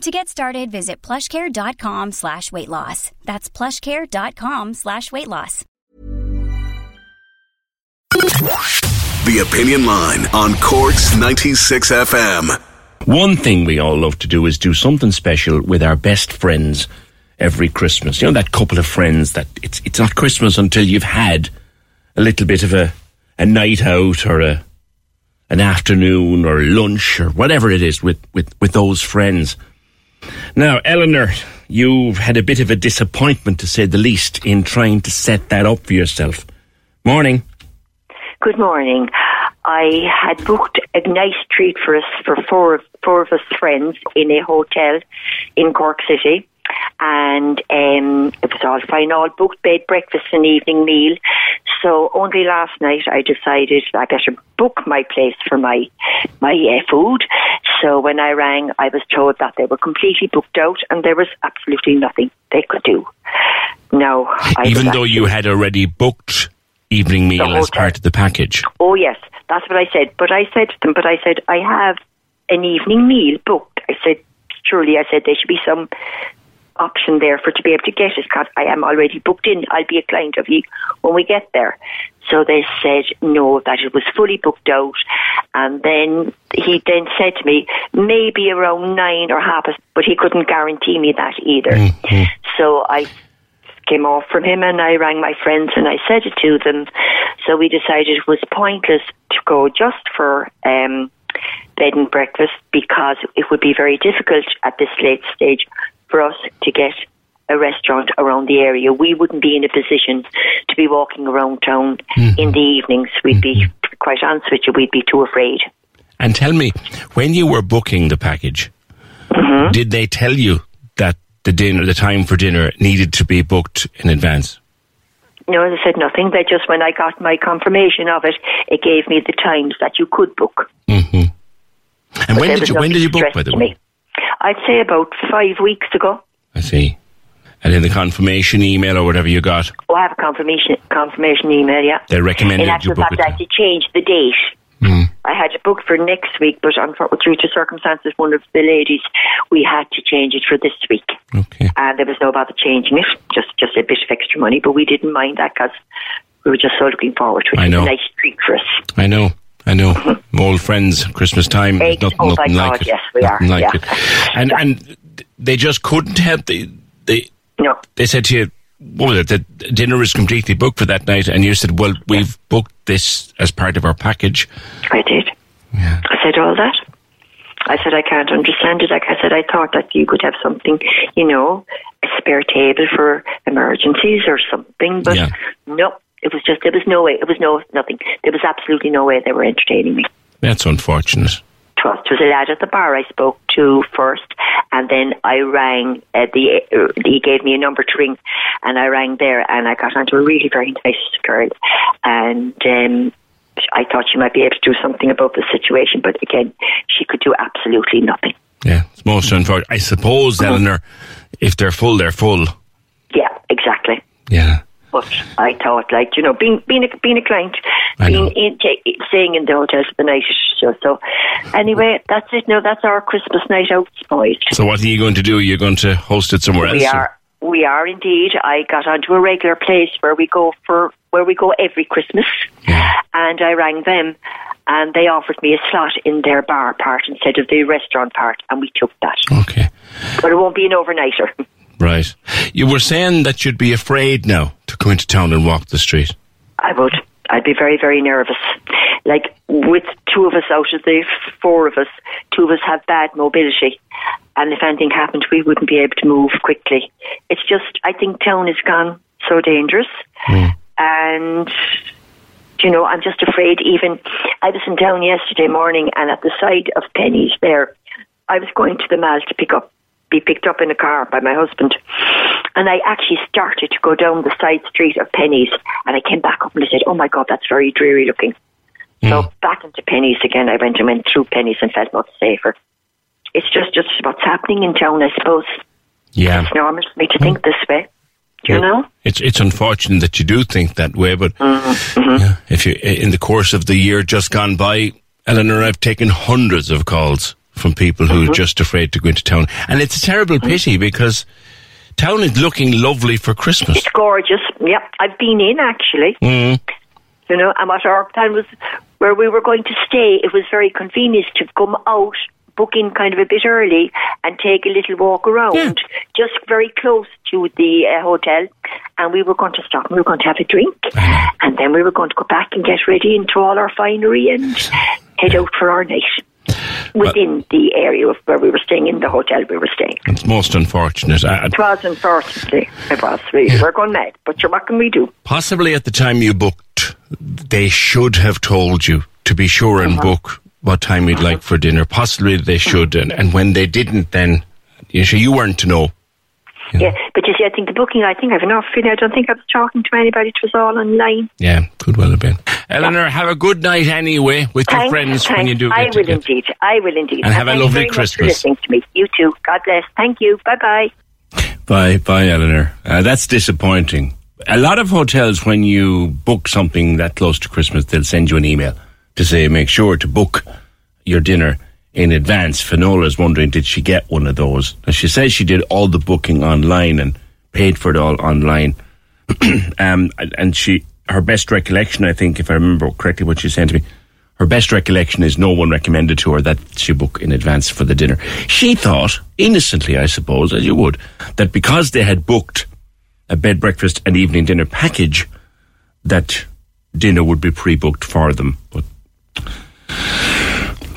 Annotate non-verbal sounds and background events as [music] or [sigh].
To get started, visit plushcare.com slash weight loss. That's plushcare.com slash weight loss. The Opinion Line on Cork's 96 FM. One thing we all love to do is do something special with our best friends every Christmas. You know that couple of friends that it's it's not Christmas until you've had a little bit of a a night out or a an afternoon or lunch or whatever it is with, with, with those friends. Now, Eleanor, you've had a bit of a disappointment to say the least in trying to set that up for yourself. Morning. Good morning. I had booked a nice treat for us for four of four of us friends in a hotel in Cork City. And um, it was all fine, all booked bed, breakfast, and evening meal. So only last night I decided I better book my place for my my uh, food. So when I rang, I was told that they were completely booked out and there was absolutely nothing they could do. No, I Even though you had already booked evening meal as part of the package. Oh yes, that's what I said. But I said to them, but I said I have an evening meal booked. I said surely I said there should be some option there for to be able to get it because I am already booked in. I'll be a client of you when we get there. So they said no, that it was fully booked out. And then he then said to me, maybe around nine or half, past, but he couldn't guarantee me that either. So I came off from him and I rang my friends and I said it to them. So we decided it was pointless to go just for um, bed and breakfast because it would be very difficult at this late stage for us to get a restaurant around the area. We wouldn't be in a position to be walking around town mm-hmm. in the evenings. We'd be, mm-hmm. quite honest with you, we'd be too afraid. And tell me, when you were booking the package, Mm-hmm. did they tell you that the dinner, the time for dinner, needed to be booked in advance? No, they said nothing. They just, when I got my confirmation of it, it gave me the times that you could book. Mm-hmm. And But when did you when did you book, by the way? I'd say about five weeks ago. I see. And in the confirmation email or whatever you got, Oh, I have a confirmation confirmation email, yeah. they recommended In you actual book fact, it. I had to change the date. Hmm. I had it booked for next week, but due to circumstances, one of the ladies, we had to change it for this week. Okay. And there was no bother changing it, just just a bit of extra money, but we didn't mind that because we were just so looking forward to it. I It was know. a nice treat for us. I know. I know. Old friends, Christmas time. there's Nothing, oh nothing like God, it. yes, we nothing are, like yeah. it. And and they just couldn't help. They they No, they said to you, "What was it? The dinner is completely booked for that night." And you said, "Well, we've booked this as part of our package." I did. Yeah. I said all that. I said I can't understand it. Like I said, I thought that you could have something, you know, a spare table for emergencies or something. But Yeah. no, it was just there was no way. It was no nothing. There was absolutely no way they were entertaining me. That's unfortunate. Trust was a lad at the bar I spoke to first, and then I rang. Uh, the uh, he gave me a number to ring, and I rang there, and I got onto a really very nice girl, and um, I thought she might be able to do something about the situation, but again, she could do absolutely nothing. Yeah, it's most unfortunate. I suppose. Eleanor, if they're full, they're full. Yeah, exactly. Yeah. But I thought, like you know, being being a being a client, being in, ta- staying in the hotel for the night. So, so anyway, that's it. No, that's our Christmas night out spoiled. So what are you going to do? You're going to host it somewhere else? We or- are. We are indeed. I got onto a regular place where we go for where we go every Christmas, and I rang them, and they offered me a slot in their bar part instead of the restaurant part, and we took that. Okay. But it won't be an overnighter. [laughs] Right. You were saying that you'd be afraid now to come into town and walk the street. I would. I'd be very, very nervous. Like with two of us out of the four of us, two of us have bad mobility. And if anything happened, we wouldn't be able to move quickly. It's just, I think town has gone so dangerous. Mm. And, you know, I'm just afraid even, I was in town yesterday morning and at the side of Penneys there, I was going to the mall to pick up be picked up in a car by my husband. And I actually started to go down the side street of Penneys and I came back up and I said, Oh my God, that's very dreary looking. Mm. So back into Penneys again. I went and went through Penneys and felt much safer. It's just, just what's happening in town, I suppose. Yeah. It's normal for me to think this way. Do you know? It's it's unfortunate that you do think that way, but mm-hmm. yeah, if you in the course of the year just gone by, Eleanor, I've taken hundreds of calls from people who Mm-hmm. are just afraid to go into town. And it's a terrible pity because town is looking lovely for Christmas. It's gorgeous. Yep, I've been in actually. Mm. You know, and what our plan was where we were going to stay, it was very convenient to come out, book in kind of a bit early, and take a little walk around, Yeah. just very close to the uh, hotel. And we were going to stop and we were going to have a drink. And then we were going to go back and get ready into all our finery and head out for our night within the area of where we were staying, in the hotel we were staying. It's most unfortunate. Uh, It was, unfortunately. It was. We were going mad. But sure, what can we do? possibly at the time you booked, they should have told you to be sure and book what time you'd like for dinner. Possibly they should, and, and when they didn't, then you you weren't to know. Yeah, but you see, I think the booking, I think I've enough feeling. I don't think I was talking to anybody. It was all online. Yeah, could well have been. Eleanor, have a good night anyway with your Thanks, friends when you do get I will together. indeed. I will indeed. And have a thank you lovely very much Christmas. For listening to me. You too. God bless. Thank you. Bye bye. Bye, bye, Eleanor. Uh, that's disappointing. A lot of hotels, when you book something that close to Christmas, they'll send you an email to say make sure to book your dinner in advance. Finola's wondering, did she get one of those? And she says she did all the booking online and paid for it all online. [clears throat] um, and she, her best recollection, I think, if I remember correctly what she said to me, her best recollection is no one recommended to her that she book in advance for the dinner. She thought, innocently, I suppose, as you would, that because they had booked a bed, breakfast, and evening dinner package, that dinner would be pre-booked for them. But